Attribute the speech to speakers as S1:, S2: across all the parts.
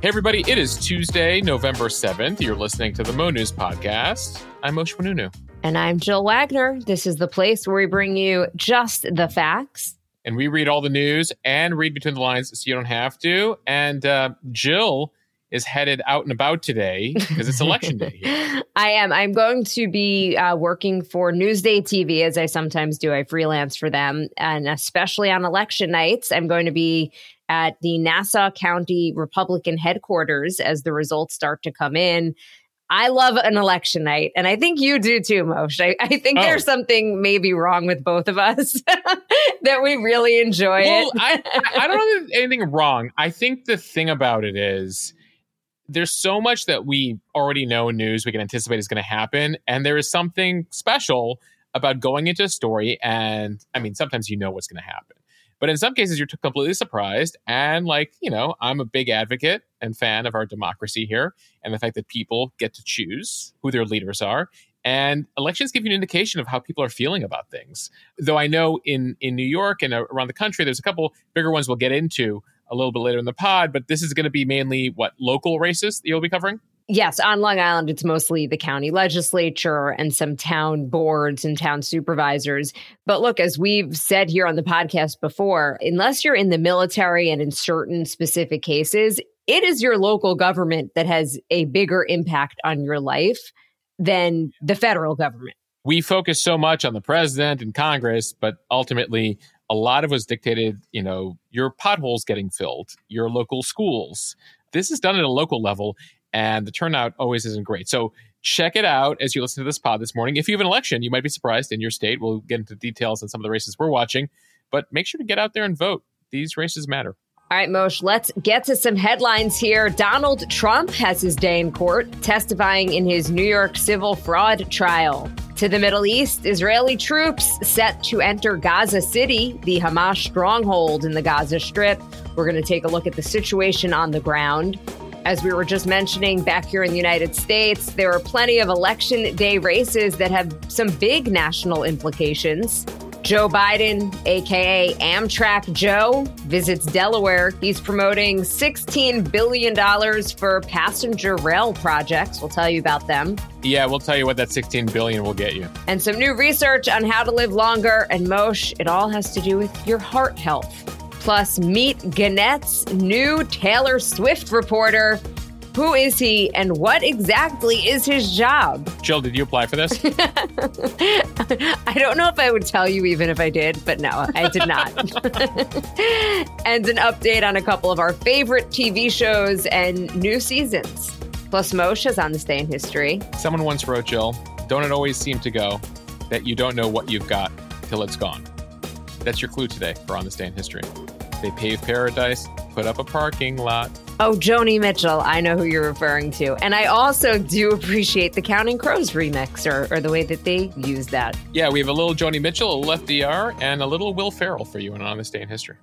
S1: Hey, everybody, it is Tuesday, November 7th. You're listening to the Mo News Podcast. I'm Moshe Oinounou.
S2: And I'm Jill Wagner. This is the place where we bring you just the facts.
S1: And we read all the news and read between the lines so you don't have to. And uh, Jill is headed out and about today because it's election day.
S2: I am. I'm going to be uh, working for Newsday TV as I sometimes do. I freelance for them, and especially on election nights, I'm going to be at the Nassau County Republican headquarters as the results start to come in. I love an election night, and I think you do too, Moshe. I, I think oh. there's something maybe wrong with both of us that we really enjoy well,
S1: it. I, I don't know if there's anything wrong. I think the thing about it is there's so much that we already know news we can anticipate is going to happen, and there is something special about going into a story and I mean sometimes you know what's going to happen. But in some cases, you're completely surprised. And like, you know, I'm a big advocate and fan of our democracy here and the fact that people get to choose who their leaders are. And elections give you an indication of how people are feeling about things. Though I know in, in New York and around the country, there's a couple bigger ones we'll get into a little bit later in the pod, but this is going to be mainly what local races that you'll be covering?
S2: yes, on Long Island, it's mostly the county legislature and some town boards and town supervisors. But look, as we've said here on the podcast before, unless you're in the military and in certain specific cases, it is your local government that has a bigger impact on your life than the federal government.
S1: We focus so much on the president and Congress, but ultimately, a lot of was dictated, you know, your potholes getting filled, your local schools. This is done at a local level and the turnout always isn't great. So check it out as you listen to this pod this morning. If you have an election, you might be surprised in your state. We'll get into details on some of the races we're watching, but make sure to get out there and vote. These races matter.
S2: All right, Moshe, let's get to some headlines here. Donald Trump has his day in court, testifying in his New York civil fraud trial. To the Middle East, Israeli troops set to enter Gaza City, the Hamas stronghold in the Gaza Strip. We're going to take a look at the situation on the ground as we were just mentioning back here in the United States, there are plenty of election day races that have some big national implications. Joe Biden, aka Amtrak Joe, visits Delaware. He's promoting $16 billion for passenger rail projects. We'll tell you about them.
S1: Yeah, we'll tell you what that 16 billion will get you.
S2: And some new research on how to live longer and Moshe, it all has to do with your heart health. Plus, meet Gannett's new Taylor Swift reporter. Who is he and what exactly is his job?
S1: Jill, did you apply for this?
S2: I don't know if I would tell you even if I did, but no, I did not. and an update on a couple of our favorite TV shows and new seasons. Plus, Moshe's on this day in history.
S1: Someone once wrote, Jill, don't it always seem to go that you don't know what you've got till it's gone? That's your clue today for On This Day in History. They paved paradise, put up a parking lot.
S2: Oh, Joni Mitchell. I know who you're referring to. And I also do appreciate the Counting Crows remix or, or the way that they use that.
S1: Yeah, we have a little Joni Mitchell, a little and a little Will Ferrell for you on On This Day in History.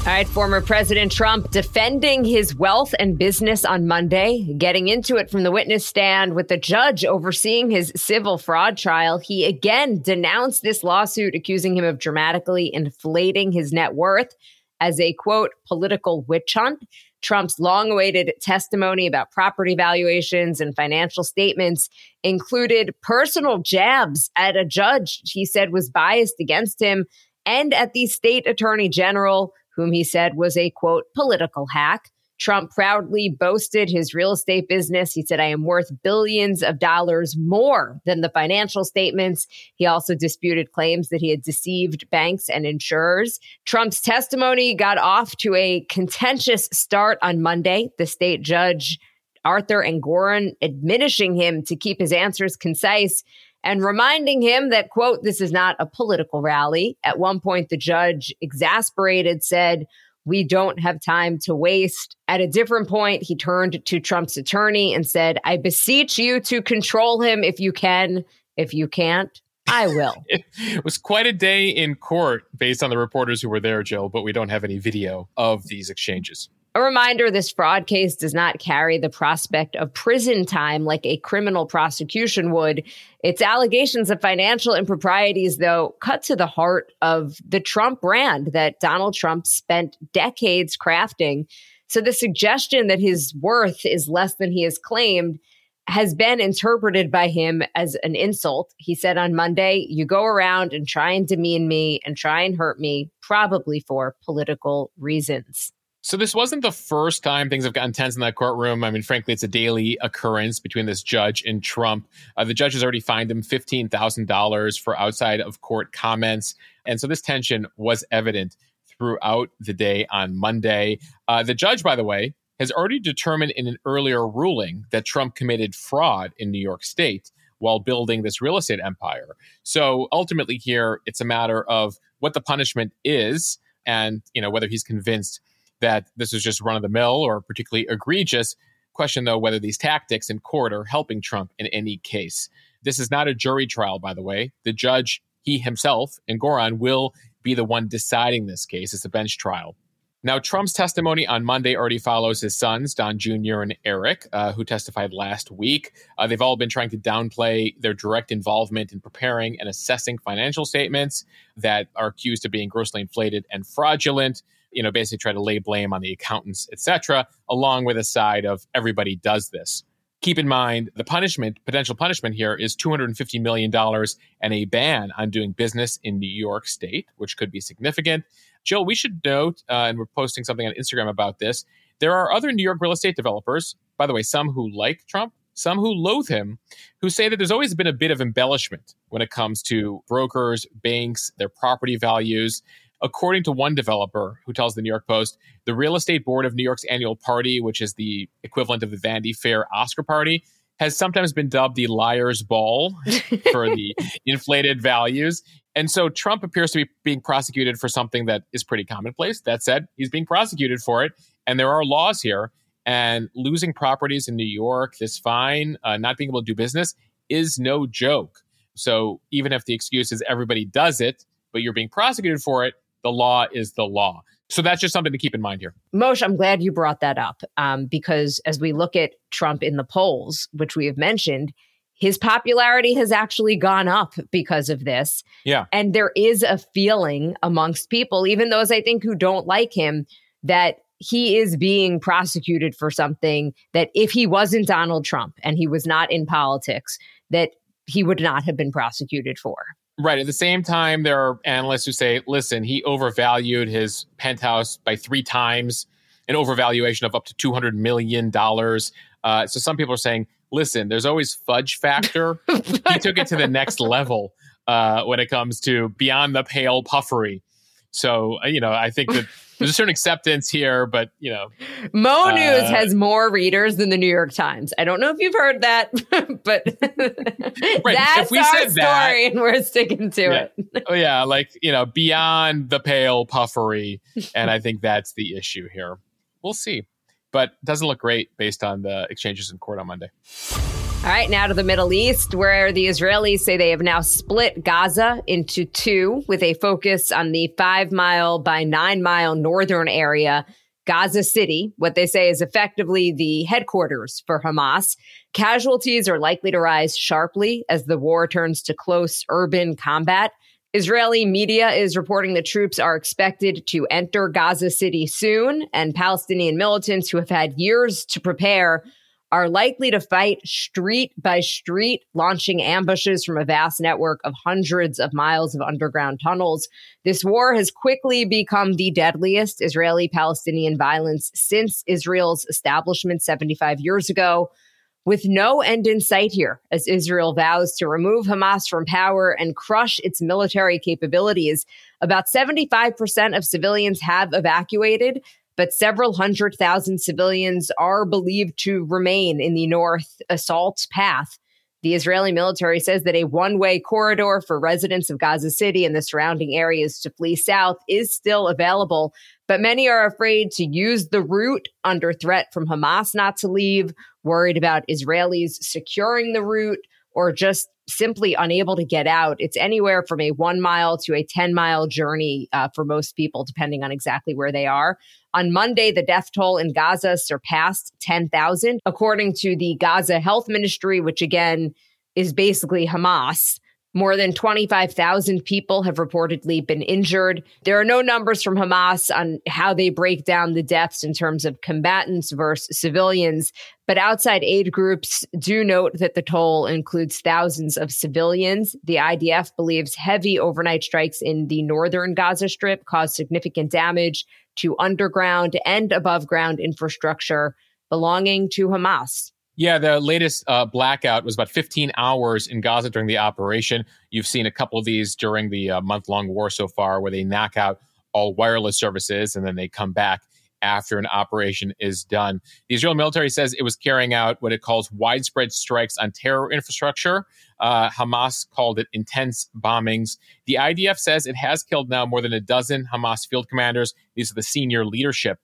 S2: All right, former President Trump defending his wealth and business on Monday, getting into it from the witness stand with the judge overseeing his civil fraud trial. He again denounced this lawsuit, accusing him of dramatically inflating his net worth as a quote, political witch hunt. Trump's long awaited testimony about property valuations and financial statements included personal jabs at a judge he said was biased against him and at the state attorney general whom he said was a quote, political hack. Trump proudly boasted his real estate business. He said, I am worth billions of dollars more than the financial statements. He also disputed claims that he had deceived banks and insurers. Trump's testimony got off to a contentious start on Monday. The state judge, Arthur Engoron, admonishing him to keep his answers concise and reminding him that, quote, this is not a political rally. At one point, the judge, exasperated, said, we don't have time to waste. At a different point, he turned to Trump's attorney and said, I beseech you to control him if you can. If you can't, I will.
S1: it was quite a day in court based on the reporters who were there, Jill, but we don't have any video of these exchanges.
S2: A reminder this fraud case does not carry the prospect of prison time like a criminal prosecution would. Its allegations of financial improprieties, though, cut to the heart of the Trump brand that Donald Trump spent decades crafting. So the suggestion that his worth is less than he has claimed has been interpreted by him as an insult. He said on Monday, You go around and try and demean me and try and hurt me, probably for political reasons.
S1: So this wasn't the first time things have gotten tense in that courtroom. I mean, frankly, it's a daily occurrence between this judge and Trump. Uh, the judge has already fined him fifteen thousand dollars for outside of court comments, and so this tension was evident throughout the day on Monday. Uh, the judge, by the way, has already determined in an earlier ruling that Trump committed fraud in New York State while building this real estate empire. So ultimately, here it's a matter of what the punishment is, and you know whether he's convinced that this is just run of the mill or particularly egregious. Question though, whether these tactics in court are helping Trump in any case. This is not a jury trial, by the way. The judge, he himself Engoron will be the one deciding this case. It's a bench trial. Now, Trump's testimony on Monday already follows his sons, Don Jr. and Eric, uh, who testified last week. Uh, they've all been trying to downplay their direct involvement in preparing and assessing financial statements that are accused of being grossly inflated and fraudulent you know, basically try to lay blame on the accountants, etc., along with a side of everybody does this. Keep in mind the punishment, potential punishment here is $250 million and a ban on doing business in New York State, which could be significant. Jill, we should note, uh, and we're posting something on Instagram about this, there are other New York real estate developers, by the way, some who like Trump, some who loathe him, who say that there's always been a bit of embellishment when it comes to brokers, banks, their property values. According to one developer who tells the New York Post, the real estate board of New York's annual party, which is the equivalent of the Vanity Fair Oscar party, has sometimes been dubbed the liar's ball for the inflated values. And so Trump appears to be being prosecuted for something that is pretty commonplace. That said, he's being prosecuted for it. And there are laws here. And losing properties in New York, this fine, uh, not being able to do business is no joke. So even if the excuse is everybody does it, but you're being prosecuted for it, the law is the law. So that's just something to keep in mind here.
S2: Moshe, I'm glad you brought that up um, because as we look at Trump in the polls, which we have mentioned, his popularity has actually gone up because of this.
S1: Yeah.
S2: And there is a feeling amongst people, even those I think who don't like him, that he is being prosecuted for something that if he wasn't Donald Trump and he was not in politics, that he would not have been prosecuted for.
S1: Right. At the same time, there are analysts who say, listen, he overvalued his penthouse by three times, an overvaluation of up to $200 million. Uh, so some people are saying, listen, there's always fudge factor. he took it to the next level uh, when it comes to beyond the pale puffery. So, uh, you know, I think that there's a certain acceptance here, but you know,
S2: Mo uh, News has more readers than the New York Times. I don't know if you've heard that, but right. that's our story, that, and we're sticking to yeah. it.
S1: oh yeah, like you know, beyond the pale puffery, and I think that's the issue here. We'll see, but doesn't look great based on the exchanges in court on Monday.
S2: All right, now to the Middle East, where the Israelis say they have now split Gaza into two with a focus on the five mile by nine mile northern area, Gaza City, what they say is effectively the headquarters for Hamas. Casualties are likely to rise sharply as the war turns to close urban combat. Israeli media is reporting the troops are expected to enter Gaza City soon, and Palestinian militants who have had years to prepare are likely to fight street by street, launching ambushes from a vast network of hundreds of miles of underground tunnels. This war has quickly become the deadliest Israeli Palestinian violence since Israel's establishment 75 years ago. With no end in sight here, as Israel vows to remove Hamas from power and crush its military capabilities, about 75% of civilians have evacuated, but several hundred thousand civilians are believed to remain in the north assault path. The Israeli military says that a one way corridor for residents of Gaza City and the surrounding areas to flee south is still available, but many are afraid to use the route under threat from Hamas not to leave, worried about Israelis securing the route, or just simply unable to get out. It's anywhere from a one mile to a 10 mile journey uh, for most people, depending on exactly where they are. On Monday, the death toll in Gaza surpassed 10,000, according to the Gaza Health Ministry, which again is basically Hamas. More than 25,000 people have reportedly been injured. There are no numbers from Hamas on how they break down the deaths in terms of combatants versus civilians, but outside aid groups do note that the toll includes thousands of civilians. The IDF believes heavy overnight strikes in the northern Gaza Strip caused significant damage to underground and above ground infrastructure belonging to Hamas.
S1: Yeah, the latest uh, blackout was about 15 hours in Gaza during the operation. You've seen a couple of these during the uh, month long war so far, where they knock out all wireless services and then they come back after an operation is done. The Israeli military says it was carrying out what it calls widespread strikes on terror infrastructure. Uh, Hamas called it intense bombings. The IDF says it has killed now more than a dozen Hamas field commanders. These are the senior leadership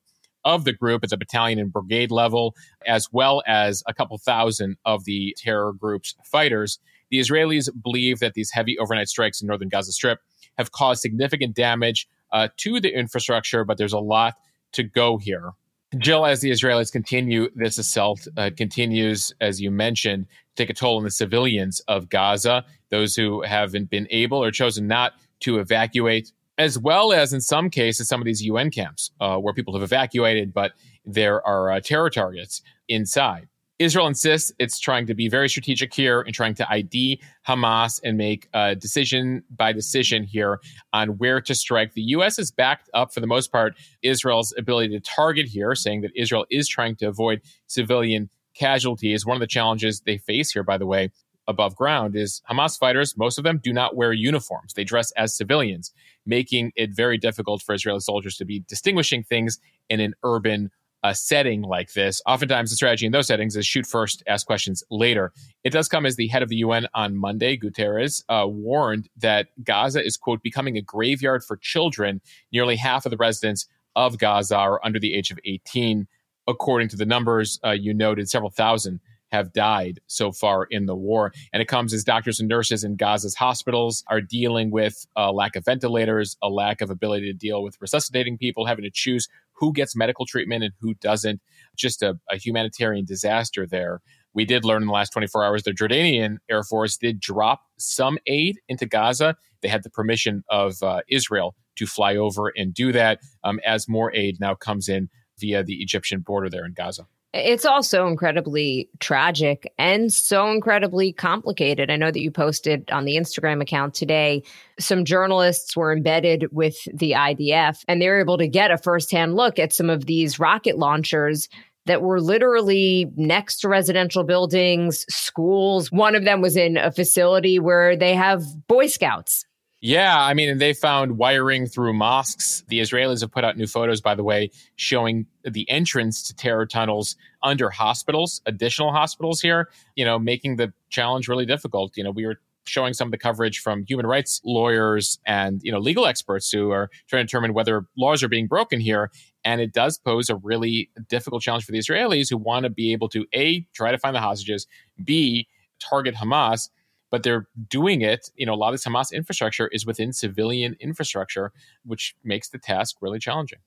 S1: of the group at the battalion and brigade level, as well as a couple thousand of the terror group's fighters. The Israelis believe that these heavy overnight strikes in northern Gaza Strip have caused significant damage uh, to the infrastructure, but there's a lot to go here. Jill, as the Israelis continue this assault, uh, continues, as you mentioned, take a toll on the civilians of Gaza, those who haven't been able or chosen not to evacuate as well as in some cases some of these UN camps uh, where people have evacuated, but there are uh, terror targets inside. Israel insists it's trying to be very strategic here and trying to ID Hamas and make a decision by decision here on where to strike. The U.S. has backed up, for the most part, Israel's ability to target here, saying that Israel is trying to avoid civilian casualties. One of the challenges they face here, by the way, above ground is Hamas fighters, most of them do not wear uniforms. They dress as civilians, making it very difficult for Israeli soldiers to be distinguishing things in an urban uh, setting like this. Oftentimes, the strategy in those settings is shoot first, ask questions later. It does come as the head of the UN on Monday, Guterres, uh, warned that Gaza is, quote, becoming a graveyard for children. Nearly half of the residents of Gaza are under the age of 18. According to the numbers uh, you noted, several thousand have died so far in the war. And it comes as doctors and nurses in Gaza's hospitals are dealing with a lack of ventilators, a lack of ability to deal with resuscitating people, having to choose who gets medical treatment and who doesn't. Just a, a humanitarian disaster there. We did learn in the last 24 hours the Jordanian Air Force did drop some aid into Gaza. They had the permission of uh, Israel to fly over and do that um, as more aid now comes in via the Egyptian border there in Gaza.
S2: It's also incredibly tragic and so incredibly complicated. I know that you posted on the Instagram account today some journalists were embedded with the IDF and they were able to get a firsthand look at some of these rocket launchers that were literally next to residential buildings, schools. One of them was in a facility where they have Boy Scouts.
S1: Yeah, I mean, they found wiring through mosques. The Israelis have put out new photos, by the way, showing the entrance to terror tunnels under hospitals, additional hospitals here, you know, making the challenge really difficult. You know, we were showing some of the coverage from human rights lawyers and, you know, legal experts who are trying to determine whether laws are being broken here. And it does pose a really difficult challenge for the Israelis who want to be able to A, try to find the hostages, B, target Hamas but they're doing it. You know, a lot of this Hamas infrastructure is within civilian infrastructure, which makes the task really challenging.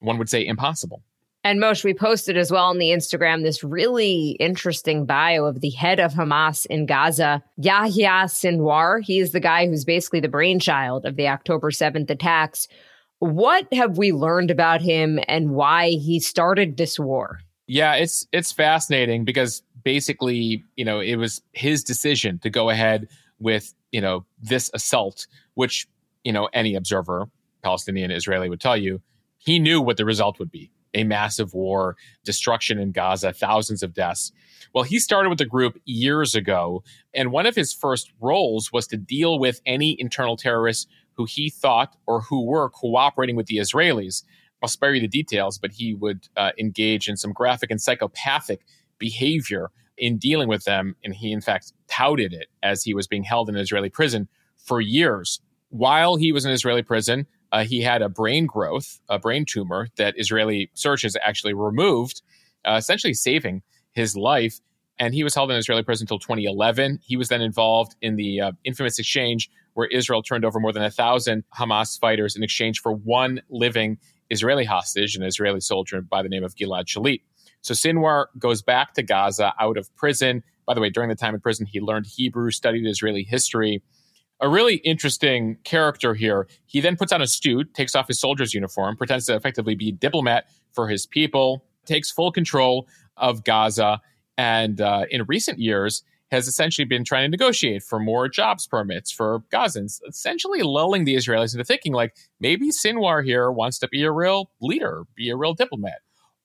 S1: One would say impossible.
S2: And Moshe, we posted as well on the Instagram this really interesting bio of the head of Hamas in Gaza, Yahya Sinwar. He is the guy who's basically the brainchild of the October 7th attacks. What have we learned about him and why he started this war?
S1: Yeah, it's it's fascinating because basically, you know, it was his decision to go ahead with, you know, this assault, which, you know, any observer, Palestinian, Israeli would tell you, he knew what the result would be a massive war, destruction in Gaza, thousands of deaths. Well, he started with the group years ago, and one of his first roles was to deal with any internal terrorists who he thought or who were cooperating with the Israelis. I'll spare you the details, but he would uh, engage in some graphic and psychopathic behavior in dealing with them. And he, in fact, touted it as he was being held in an Israeli prison for years. While he was in Israeli prison, uh, he had a brain growth, a brain tumor that Israeli searches actually removed, uh, essentially saving his life. And he was held in Israeli prison until 2011. He was then involved in the uh, infamous exchange where Israel turned over more than a thousand Hamas fighters in exchange for one living Israeli hostage, an Israeli soldier by the name of Gilad Shalit. So Sinwar goes back to Gaza out of prison. By the way, during the time in prison, he learned Hebrew, studied Israeli history. A really interesting character here. He then puts on a suit, takes off his soldier's uniform, pretends to effectively be diplomat for his people, takes full control of Gaza, and uh, in recent years has essentially been trying to negotiate for more jobs permits for Gazans, essentially lulling the Israelis into thinking like maybe Sinwar here wants to be a real leader, be a real diplomat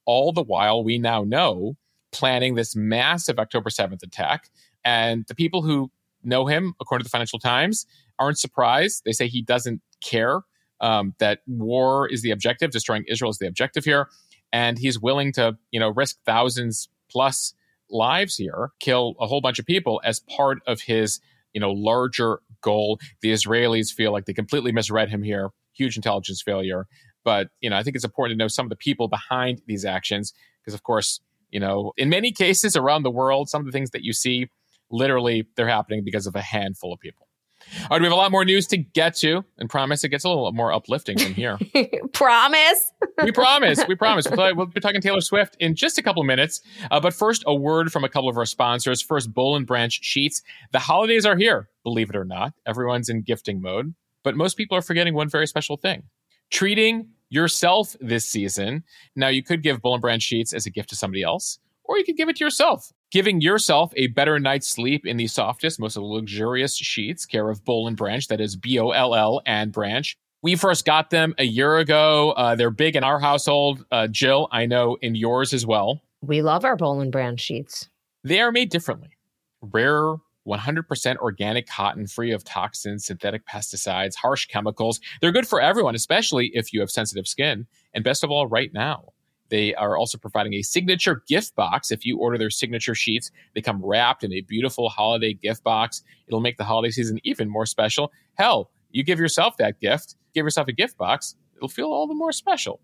S1: all the while, we now know, planning this massive October 7th attack. And the people who know him, according to the Financial Times, aren't surprised. They say he doesn't care um, that war is the objective, destroying Israel is the objective here, and he's willing to, you know, risk thousands plus lives here, kill a whole bunch of people as part of his, you know, larger goal. The Israelis feel like they completely misread him here. Huge intelligence failure. But you know, I think it's important to know some of the people behind these actions because, of course, you know, in many cases around the world, some of the things that you see, literally, they're happening because of a handful of people. All right, we have a lot more news to get to, and promise it gets a little more uplifting from here.
S2: promise?
S1: we promise. We promise. We'll, we'll, be talking Taylor Swift in just a couple of minutes. Uh, but first, a word from a couple of our sponsors. First, Boll and Branch Sheets. The holidays are here, believe it or not. Everyone's in gifting mode, but most people are forgetting one very special thing treating yourself this season. Now, you could give Boll and Branch sheets as a gift to somebody else, or you could give it to yourself. Giving yourself a better night's sleep in the softest, most luxurious sheets, care of Boll and Branch, that is B O L L and Branch. We first got them a year ago. Uh, they're big in our household. Uh, Jill, I know in yours as well.
S2: We love our Boll and Branch sheets.
S1: They are made differently. Rare 100% organic cotton free of toxins, synthetic pesticides, harsh chemicals. They're good for everyone, especially if you have sensitive skin. And best of all, right now, they are also providing a signature gift box. If you order their signature sheets, they come wrapped in a beautiful holiday gift box. It'll make the holiday season even more special. Hell, you give yourself that gift, give yourself a gift box, it'll feel all the more special.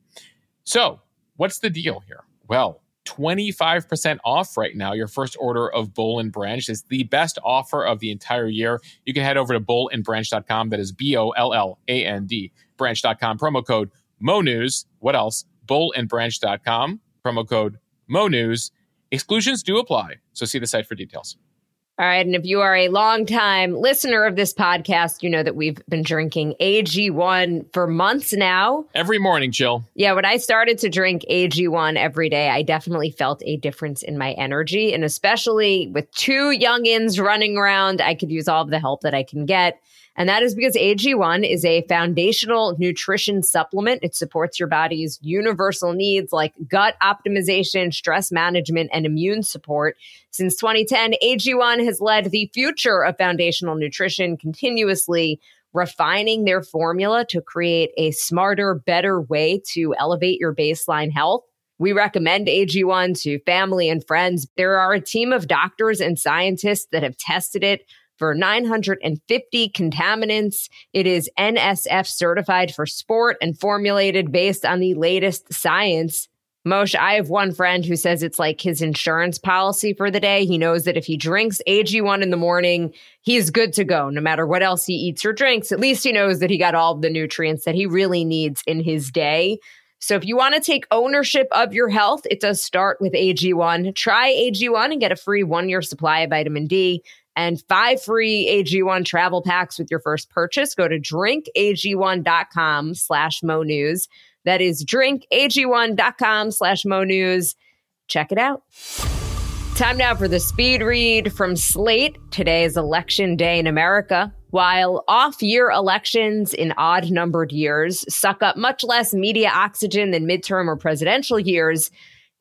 S1: So, what's the deal here? Well, 25% off right now. Your first order of Boll and Branch is the best offer of the entire year. You can head over to bollandbranch.com. That is B O L L A N D branch.com. Promo code MONews. What else? Bollandbranch.com. Promo code MONews. Exclusions do apply. So see the site for details.
S2: All right. And if you are a longtime listener of this podcast, you know that we've been drinking AG1 for months now.
S1: Every morning, Jill.
S2: Yeah. When I started to drink AG1 every day, I definitely felt a difference in my energy. And especially with two youngins running around, I could use all of the help that I can get. And that is because AG1 is a foundational nutrition supplement. It supports your body's universal needs like gut optimization, stress management, and immune support. Since 2010, AG1 has led the future of foundational nutrition continuously refining their formula to create a smarter, better way to elevate your baseline health. We recommend AG1 to family and friends. There are a team of doctors and scientists that have tested it for 950 contaminants. It is NSF certified for sport and formulated based on the latest science. Moshe, I have one friend who says it's like his insurance policy for the day. He knows that if he drinks AG1 in the morning, he's good to go, no matter what else he eats or drinks. At least he knows that he got all the nutrients that he really needs in his day. So if you want to take ownership of your health, it does start with AG1. Try AG1 and get a free one year supply of vitamin D and five free AG1 travel packs with your first purchase. Go to drinkag1.com slash mo news. That is drinkag1.com slash mo news. Check it out. Time now for the speed read from Slate. Today is election day in America. While off year elections in odd numbered years suck up much less media oxygen than midterm or presidential years,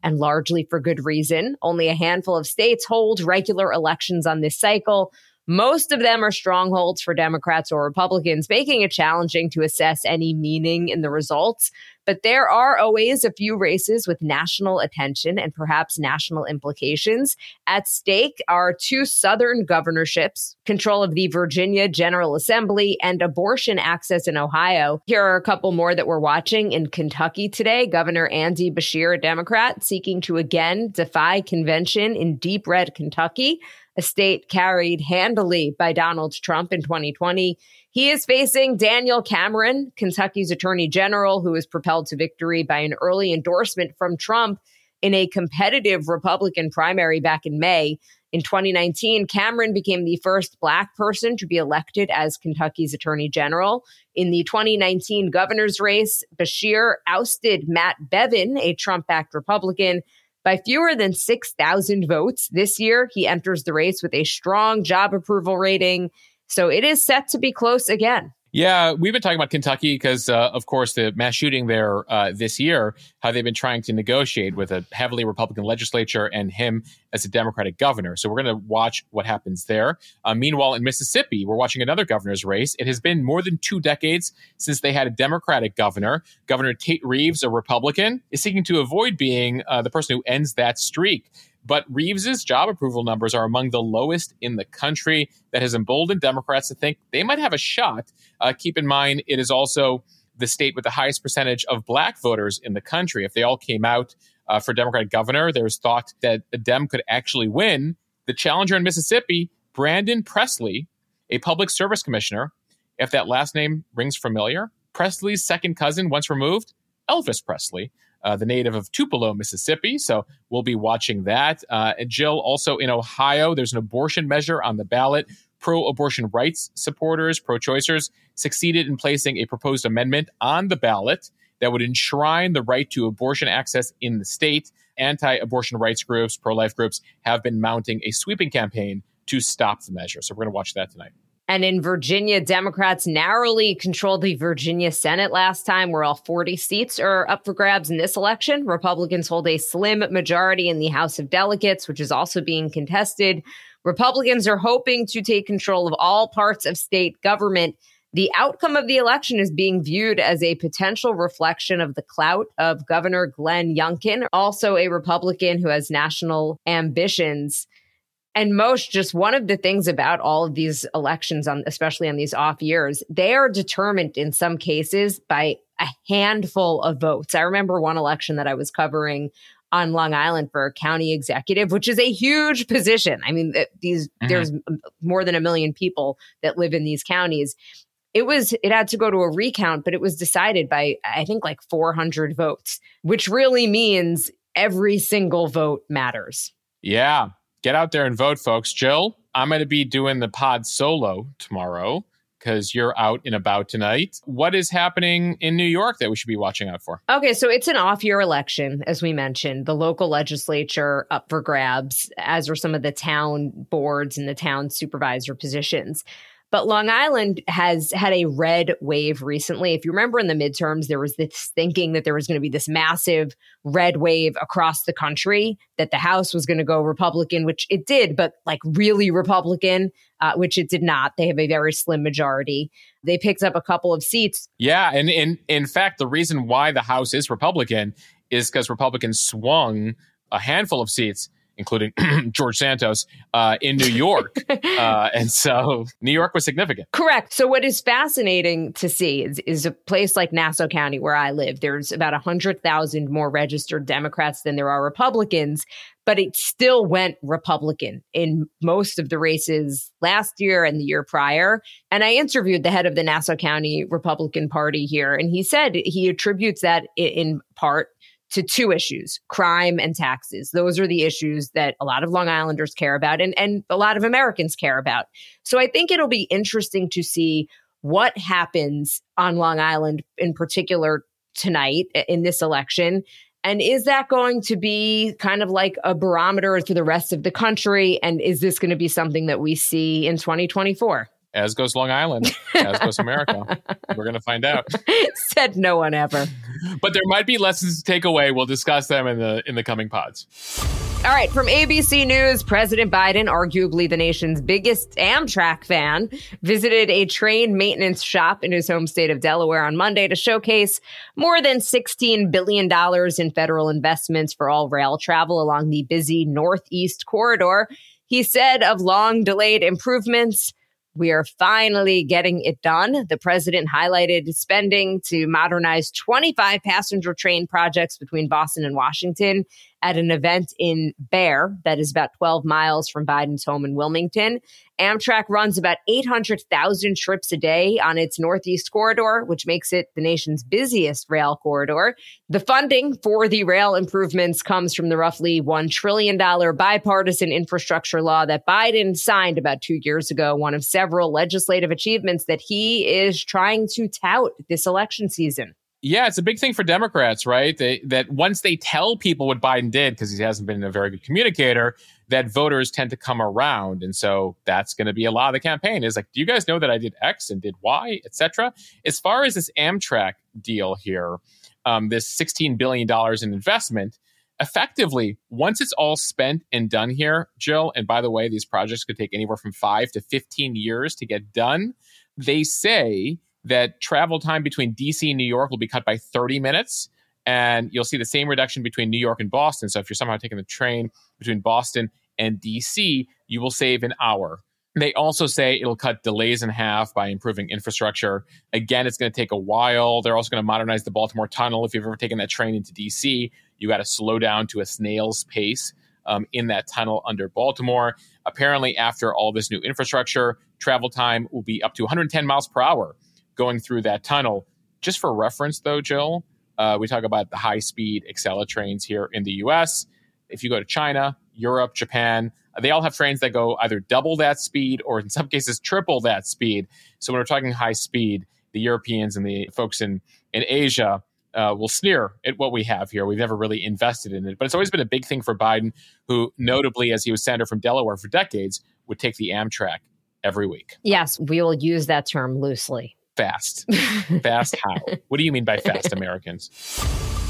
S2: and largely for good reason. Only a handful of states hold regular elections on this cycle. Most of them are strongholds for Democrats or Republicans, making it challenging to assess any meaning in the results. But there are always a few races with national attention and perhaps national implications. At stake are two Southern governorships, control of the Virginia General Assembly, and abortion access in Ohio. Here are a couple more that we're watching in Kentucky today. Governor Andy Beshear, a Democrat, seeking to again defy convention in deep red Kentucky, a state carried handily by Donald Trump in 2020. He is facing Daniel Cameron, Kentucky's attorney general, who was propelled to victory by an early endorsement from Trump in a competitive Republican primary back in May. In 2019, Cameron became the first Black person to be elected as Kentucky's Attorney General. In the 2019 governor's race, Beshear ousted Matt Bevin, a Trump backed Republican, by fewer than 6,000 votes. This year, he enters the race with a strong job approval rating. So it is set to be close again.
S1: Yeah, we've been talking about Kentucky because, uh, of course, the mass shooting there uh, this year, how they've been trying to negotiate with a heavily Republican legislature and him as a Democratic governor. So we're going to watch what happens there. Uh, meanwhile, in Mississippi, we're watching another governor's race. It has been more than two decades since they had a Democratic governor. Governor Tate Reeves, a Republican, is seeking to avoid being uh, the person who ends that streak. But Reeves's job approval numbers are among the lowest in the country. That has emboldened Democrats to think they might have a shot. Uh, keep in mind, it is also the state with the highest percentage of black voters in the country. If they all came out uh, for Democratic governor, there's thought that a Dem could actually win. The challenger in Mississippi, Brandon Presley, a public service commissioner, if that last name rings familiar, Presley's second cousin, once removed, Elvis Presley, uh, the native of Tupelo, Mississippi. So we'll be watching that. Uh, and Jill, also in Ohio, there's an abortion measure on the ballot. Pro abortion rights supporters, pro choicers, succeeded in placing a proposed amendment on the ballot that would enshrine the right to abortion access in the state. Anti abortion rights groups, pro life groups have been mounting a sweeping campaign to stop the measure. So we're going to watch that tonight.
S2: And in Virginia, Democrats narrowly controlled the Virginia Senate last time, where all 40 seats are up for grabs in this election. Republicans hold a slim majority in the House of Delegates, which is also being contested. Republicans are hoping to take control of all parts of state government. The outcome of the election is being viewed as a potential reflection of the clout of Governor Glenn Youngkin, also a Republican who has national ambitions. And most just one of the things about all of these elections on, especially on these off years, they are determined in some cases by a handful of votes. I remember one election that I was covering on Long Island for a county executive, which is a huge position. I mean, these mm-hmm. there's more than a million people that live in these counties. It was it had to go to a recount, but it was decided by I think like 400 votes, which really means every single vote matters.
S1: Yeah, get out there and vote, folks. Jill, I'm going to be doing the pod solo tomorrow because you're out and about tonight. What is happening in New York that we should be watching out for?
S2: Okay, so it's an off year election, as we mentioned. The local legislature up for grabs, as are some of the town boards and the town supervisor positions. But Long Island has had a red wave recently. If you remember in the midterms, there was this thinking that there was going to be this massive red wave across the country, that the House was going to go Republican, which it did, but like really Republican, uh, which it did not. They have a very slim majority. They picked up a couple of seats.
S1: Yeah. And in, in fact, the reason why the House is Republican is because Republicans swung a handful of seats including George Santos, uh, in New York. uh, and so New York was significant.
S2: Correct. So, what is fascinating to see is, is a place like Nassau County, where I live, there's about 100,000 more registered Democrats than there are Republicans, but it still went Republican in most of the races last year and the year prior. And I interviewed the head of the Nassau County Republican Party here, and he said he attributes that in part to two issues crime and taxes. Those are the issues that a lot of Long Islanders care about and, and a lot of Americans care about. So I think it'll be interesting to see what happens on Long Island in particular tonight in this election. And is that going to be kind of like a barometer for the rest of the country? And is this going to be something that we see in 2024?
S1: as goes Long Island, as goes America. We're going to find out.
S2: Said no one ever.
S1: But there might be lessons to take away. We'll discuss them in the in the coming pods.
S2: All right, from ABC News, President Biden, arguably the nation's biggest Amtrak fan, visited a train maintenance shop in his home state of Delaware on Monday to showcase more than $16 billion in federal investments for all rail travel along the busy Northeast corridor. He said of long delayed improvements, we are finally getting it done. The president highlighted spending to modernize 25 passenger train projects between Boston and Washington at an event in Bear that is about 12 miles from Biden's home in Wilmington. Amtrak runs about 800,000 trips a day on its Northeast corridor, which makes it the nation's busiest rail corridor. The funding for the rail improvements comes from the roughly $1 trillion bipartisan infrastructure law that Biden signed about two years ago, one of several legislative achievements that he is trying to tout this election season
S1: yeah, it's a big thing for Democrats, right? They, that once they tell people what Biden did, because he hasn't been a very good communicator, that voters tend to come around, and so that's going to be a lot of the campaign. Is like, do you guys know that I did X and did Y, etc. As far as this Amtrak deal here, um, this sixteen billion dollars in investment, effectively once it's all spent and done here, Jill. And by the way, these projects could take anywhere from five to fifteen years to get done. They say that travel time between DC and New York will be cut by 30 minutes. And you'll see the same reduction between New York and Boston. So if you're somehow taking the train between Boston and DC, you will save an hour. They also say it'll cut delays in half by improving infrastructure. Again, it's going to take a while. They're also going to modernize the Baltimore Tunnel. If you've ever taken that train into DC, you got to slow down to a snail's pace um, in that tunnel under Baltimore. Apparently, after all this new infrastructure, travel time will be up to 110 miles per hour going through that tunnel. Just for reference, though, Jill, uh, we talk about the high speed Acela trains here in the US. If you go to China, Europe, Japan, they all have trains that go either double that speed or in some cases triple that speed. So when we're talking high speed, the Europeans and the folks in, in Asia uh, will sneer at what we have here. We've never really invested in it. But it's always been a big thing for Biden, who, notably, as he was senator from Delaware for decades, would take the Amtrak every week.
S2: Yes, we will use that term loosely.
S1: Fast. Fast how? What do you mean by fast Americans?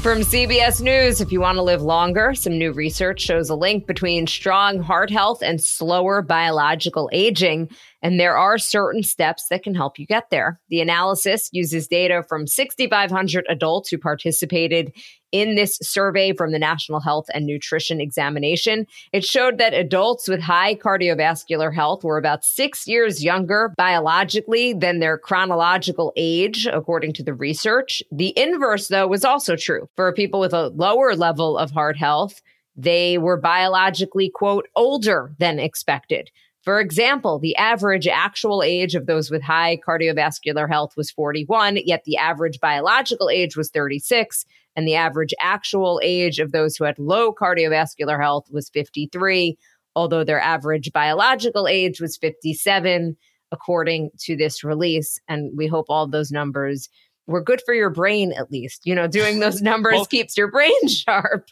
S2: From CBS News, if you want to live longer, some new research shows a link between strong heart health and slower biological aging. And there are certain steps that can help you get there. The analysis uses data from 6,500 adults who participated in this survey from the National Health and Nutrition Examination. It showed that adults with high cardiovascular health were about six years younger biologically than their chronological age, according to the research. The inverse, though, was also true for people with a lower level of heart health. They were biologically, quote, older than expected. For example, the average actual age of those with high cardiovascular health was 41, yet the average biological age was 36, and the average actual age of those who had low cardiovascular health was 53, although their average biological age was 57, according to this release. And we hope all those numbers were good for your brain at least. You know, doing those numbers well, keeps your brain sharp.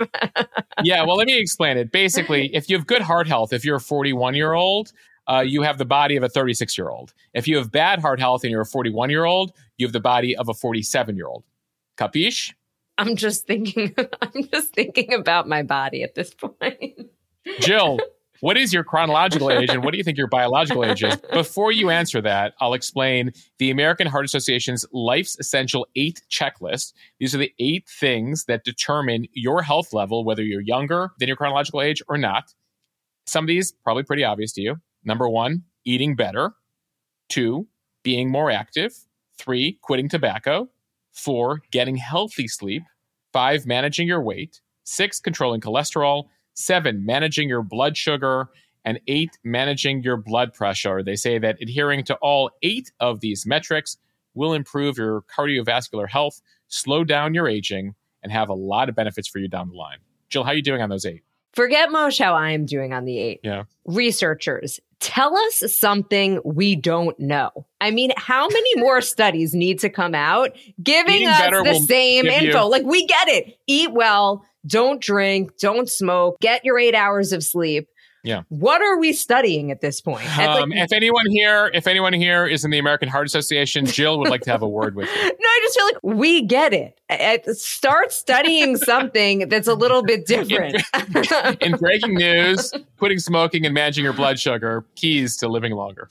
S1: yeah, well, let me explain it. Basically, if you have good heart health, if you're a 41 year old, uh, you have the body of a 36 year old. If you have bad heart health and you're a 41 year old, you have the body of a 47 year old. Capiche?
S2: I'm just thinking. I'm just thinking about my body at this point.
S1: Jill, what is your chronological age and what do you think your biological age is? Before you answer that, I'll explain the American Heart Association's Life's Essential Eight Checklist. These are the eight things that determine your health level, whether you're younger than your chronological age or not. Some of these probably pretty obvious to you. Number one, eating better. Two, being more active. Three, quitting tobacco. Four, getting healthy sleep. Five, managing your weight. Six, controlling cholesterol. Seven, managing your blood sugar. And eight, managing your blood pressure. They say that adhering to all eight of these metrics will improve your cardiovascular health, slow down your aging, and have a lot of benefits for you down the line. Jill, how are you doing on those eight?
S2: Forget Moshe, how I am doing on the eight.
S1: Yeah.
S2: Researchers, tell us something we don't know. I mean, how many more studies need to come out giving Eating us the same info? You- like, we get it. Eat well, don't drink, don't smoke, get your eight hours of sleep.
S1: Yeah.
S2: What are we studying at this point?
S1: like- um, if anyone here, if anyone here is in the American Heart Association, Jill would like to have a word with you. no,
S2: I just feel like we get it. Start studying something that's a little bit different.
S1: in, in breaking news, quitting smoking and managing your blood sugar, keys to living longer.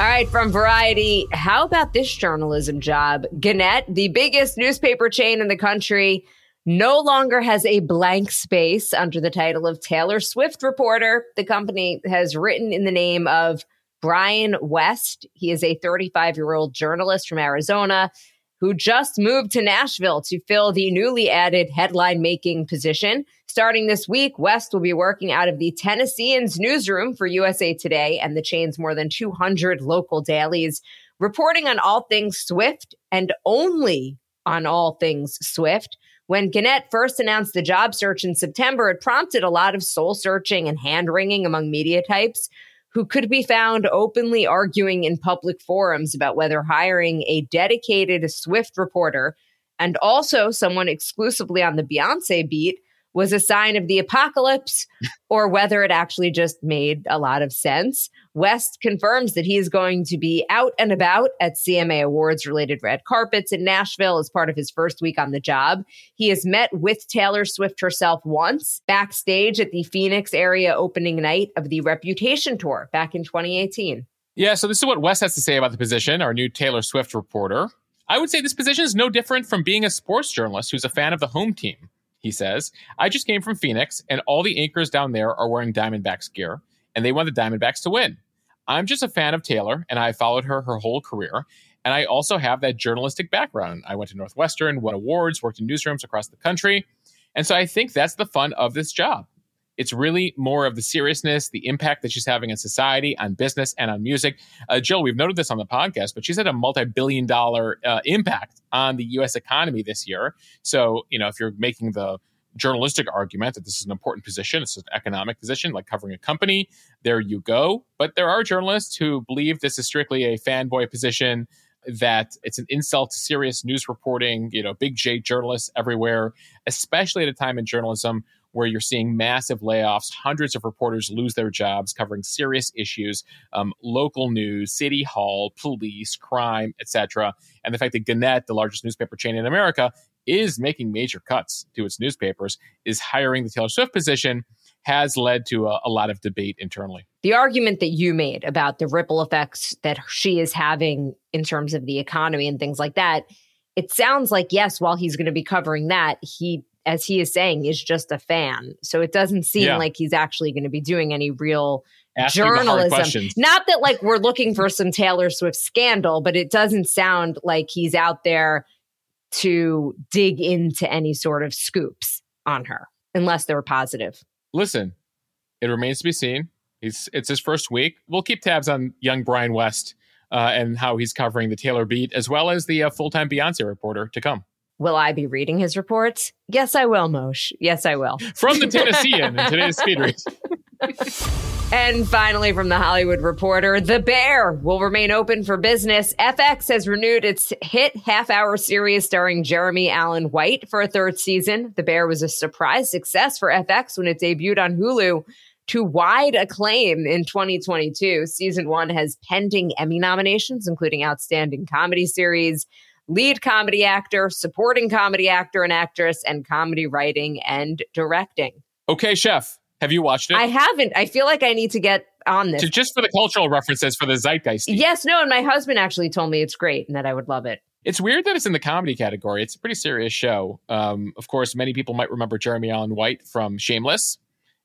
S2: All right, from Variety, how about this journalism job? Gannett, the biggest newspaper chain in the country, no longer has a blank space under the title of Taylor Swift Reporter. The company has written in the name of Bryan West. He is a 35 year old journalist from Arizona who just moved to Nashville to fill the newly added headline making position. Starting this week, West will be working out of the Tennesseans newsroom for USA Today and the chain's more than 200 local dailies, reporting on all things Swift and only on all things Swift. When Gannett first announced the job search in September, it prompted a lot of soul searching and hand wringing among media types who could be found openly arguing in public forums about whether hiring a dedicated Swift reporter and also someone exclusively on the Beyonce beat was a sign of the apocalypse or whether it actually just made a lot of sense. West confirms that he is going to be out and about at CMA Awards related red carpets in Nashville as part of his first week on the job. He has met with Taylor Swift herself once backstage at the Phoenix area opening night of the Reputation Tour back in 2018.
S1: Yeah, so this is what West has to say about the position, our new Taylor Swift reporter. I would say this position is no different from being a sports journalist who's a fan of the home team. He says, I just came from Phoenix, and all the anchors down there are wearing Diamondbacks gear, and they want the Diamondbacks to win. I'm just a fan of Taylor, and I followed her her whole career. And I also have that journalistic background. I went to Northwestern, won awards, worked in newsrooms across the country. And so I think that's the fun of this job. It's really more of the seriousness, the impact that she's having in society, on business, and on music. Uh, Jill, we've noted this on the podcast, but she's had a multi billion dollar uh, impact on the US economy this year. So, you know, if you're making the journalistic argument that this is an important position, it's an economic position, like covering a company, there you go. But there are journalists who believe this is strictly a fanboy position that it's an insult to serious news reporting, you know, big J journalists everywhere, especially at a time in journalism where you're seeing massive layoffs, hundreds of reporters lose their jobs covering serious issues, um, local news, city hall, police, crime, etc. And the fact that Gannett, the largest newspaper chain in America, is making major cuts to its newspapers, is hiring the Taylor Swift position has led to a, a, lot of debate internally.
S2: The argument that you made about the ripple effects that she is having in terms of the economy and things like that, it sounds like, yes, while he's going to be covering that, he as he is saying, is just a fan. So it doesn't seem yeah. like he's actually going to be doing any real Asking journalism. Not that like we're looking for some Taylor Swift scandal, but it doesn't sound like he's out there to dig into any sort of scoops on her, unless they are positive.
S1: Listen, it remains to be seen. it's his first week. We'll keep tabs on young Bryan West uh, and how he's covering the Taylor beat, as well as the uh, full time Beyonce reporter to come.
S2: Will I be reading his reports? Yes, I will, Mosheh. Yes, I will.
S1: From the Tennessean in today's speed race.
S2: and finally, from the Hollywood Reporter, The Bear will remain open for business. FX has renewed its hit half hour series starring Jeremy Allen White for a third season. The Bear was a surprise success for FX when it debuted on Hulu to wide acclaim in 2022. Season one has pending Emmy nominations, including Outstanding Comedy Series, lead comedy actor, supporting comedy actor and actress, and comedy writing and directing.
S1: Okay, Chef. Have you watched it?
S2: I haven't. I feel like I need to get on this. So
S1: just for the cultural references for the zeitgeist.
S2: Yes, no, and my husband actually told me it's great and that I would love it.
S1: It's weird that it's in the comedy category. It's a pretty serious show. Um, of course, many people might remember Jeremy Allen White from Shameless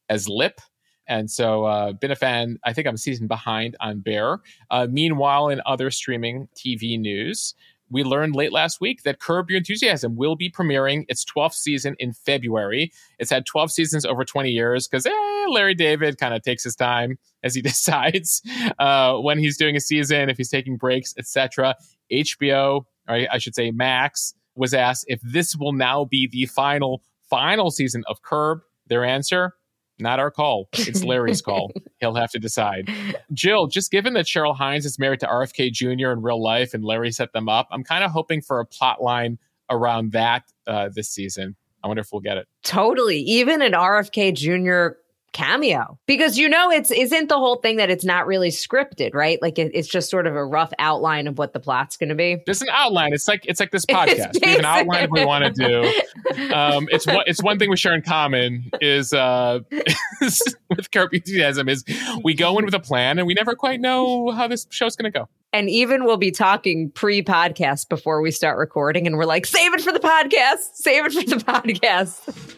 S1: as Lip. And so, uh, been a fan. I think I'm a season behind on Bear. Uh, meanwhile, in other streaming TV news, we learned late last week that Curb Your Enthusiasm will be premiering its 12th season in February. It's had 12 seasons over 20 years because eh, Larry David kind of takes his time as he decides uh, when he's doing a season, if he's taking breaks, etc. HBO, or I should say Max, was asked if this will now be the final final season of Curb. Their answer: not our call. It's Larry's call. He'll have to decide. Jill, just given that Cheryl Hines is married to RFK Jr. in real life and Larry set them up, I'm kind of hoping for a plot line around that uh, this season. I wonder if we'll get it. Totally. Even an RFK Jr cameo because you know it's isn't the whole thing that it's not really scripted right like it, it's just sort of a rough outline of what the plot's going to be just an outline it's like it's like this podcast we have an outline we want to do um, it's what it's one thing we share in common is uh, with Curb Your Enthusiasm is we go in with a plan and we never quite know how this show's going to go and even we'll be talking pre-podcast before we start recording and we're like save it for the podcast save it for the podcast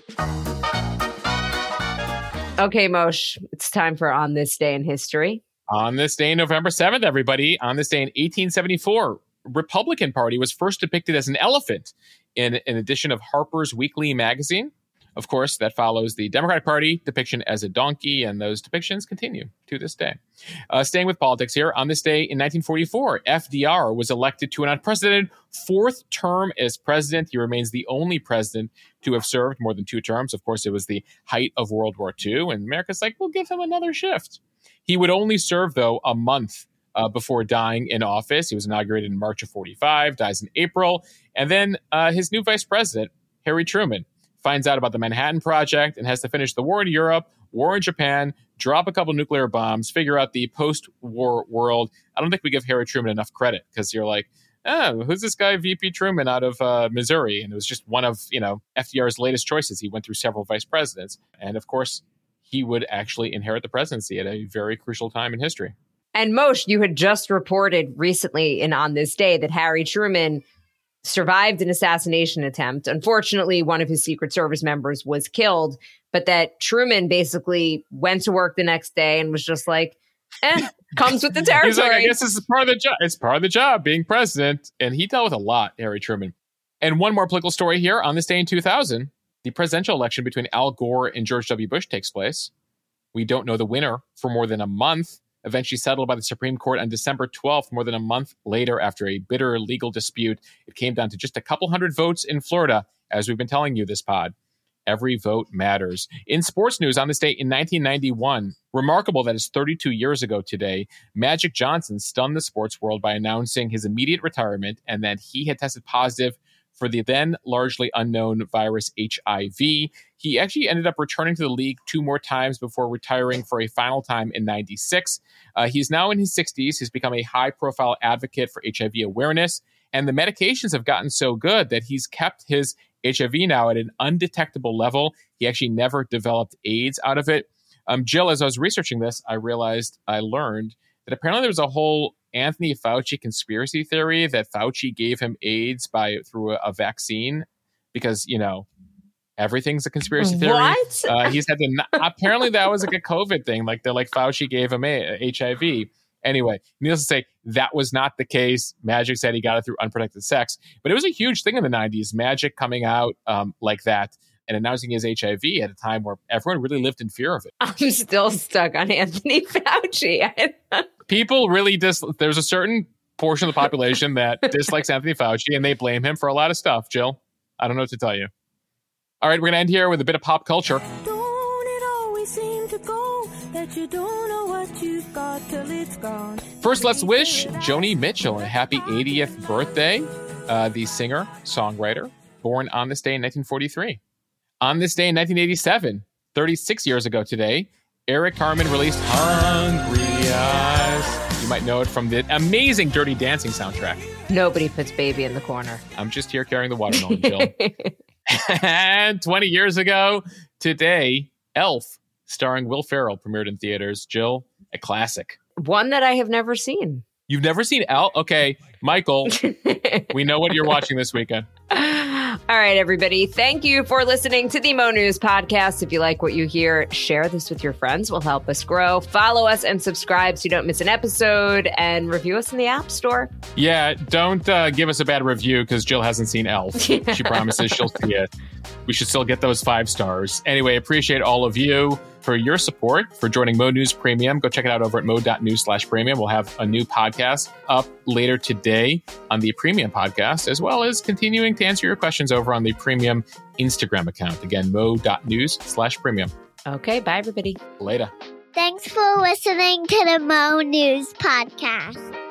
S1: Okay, Mosheh, it's time for On This Day in History. On this day, November 7th, everybody, on this day in 1874, Republican Party was first depicted as an elephant in an edition of Harper's Weekly magazine. Of course, that follows the Democratic Party depiction as a donkey, and those depictions continue to this day. Uh, staying with politics here, on this day in 1944, FDR was elected to an unprecedented fourth term as president. He remains the only president to have served more than two terms. Of course, it was the height of World War II, and America's like, we'll give him another shift. He would only serve, though, a month uh, before dying in office. He was inaugurated in March of 45, dies in April. And then uh, his new vice president, Harry Truman, finds out about the Manhattan Project and has to finish the war in Europe, war in Japan, drop a couple nuclear bombs, figure out the post war world. I don't think we give Harry Truman enough credit because you're like, oh, who's this guy, VP Truman out of uh, Missouri? And it was just one of, you know, FDR's latest choices. He went through several vice presidents. And of course, he would actually inherit the presidency at a very crucial time in history. And most you had just reported recently in On This Day that Harry Truman survived an assassination attempt. Unfortunately, one of his Secret Service members was killed, but that Truman basically went to work the next day and was just like, eh, comes with the territory. like, I guess this is part of the job. It's part of the job being president. And he dealt with a lot, Harry Truman. And one more political story here on this day in 2000, the presidential election between Al Gore and George W. Bush takes place. We don't know the winner for more than a month eventually settled by the Supreme Court on December 12th, more than a month later after a bitter legal dispute. It came down to just a couple hundred votes in Florida, as we've been telling you this pod. Every vote matters. In sports news on this date in 1991, remarkable that it's 32 years ago today, Magic Johnson stunned the sports world by announcing his immediate retirement and that he had tested positive for the then largely unknown virus HIV. He actually ended up returning to the league two more times before retiring for a final time in 96. Uh, he's now in his 60s. He's become a high profile advocate for HIV awareness. And the medications have gotten so good that he's kept his HIV now at an undetectable level. He actually never developed AIDS out of it. Um, Jill, as I was researching this, I realized I learned that apparently there was a whole Anthony Fauci conspiracy theory that Fauci gave him AIDS by through a, vaccine because you know everything's a conspiracy theory. What? Uh, he apparently that was like a COVID thing. Like they're like Fauci gave him a- HIV. Anyway, needless to say, that was not the case. Magic said he got it through unprotected sex, but it was a huge thing in the 90s. Magic coming out um, like that and announcing his HIV at a time where everyone really lived in fear of it. I'm still stuck on Anthony Fauci. People really dis. There's a certain portion of the population that dislikes Anthony Fauci, and they blame him for a lot of stuff. Jill, I don't know what to tell you. All right, we're gonna end here with a bit of pop culture. First, let's wish Joni Mitchell a happy 80th birthday. Uh, the singer, songwriter, born on this day in 1943. On this day in 1987, 36 years ago today, Eric Carmen released Hungry Eyes. You might know it from the amazing Dirty Dancing soundtrack. Nobody puts baby in the corner. I'm just here carrying the watermelon, Jill. and 20 years ago today, Elf, starring Will Ferrell, premiered in theaters. Jill, a classic. One that I have never seen. You've never seen Elf? Okay, Michael, we know what you're watching this weekend. All right, everybody. Thank you for listening to the Mo News podcast. If you like what you hear, share this with your friends. Will help us grow. Follow us and subscribe so you don't miss an episode. And review us in the App Store. Yeah, don't uh, give us a bad review because Jill hasn't seen Elf. Yeah. She promises she'll see it. We should still get those five stars. Anyway, appreciate all of you for your support for joining Mo News Premium. Go check it out over at mo.news slash premium. We'll have a new podcast up later today on the premium podcast, as well as continuing to answer your questions over on the premium Instagram account. Again, mo.news slash premium. Okay. Bye, everybody. Later. Thanks for listening to the Mo News Podcast.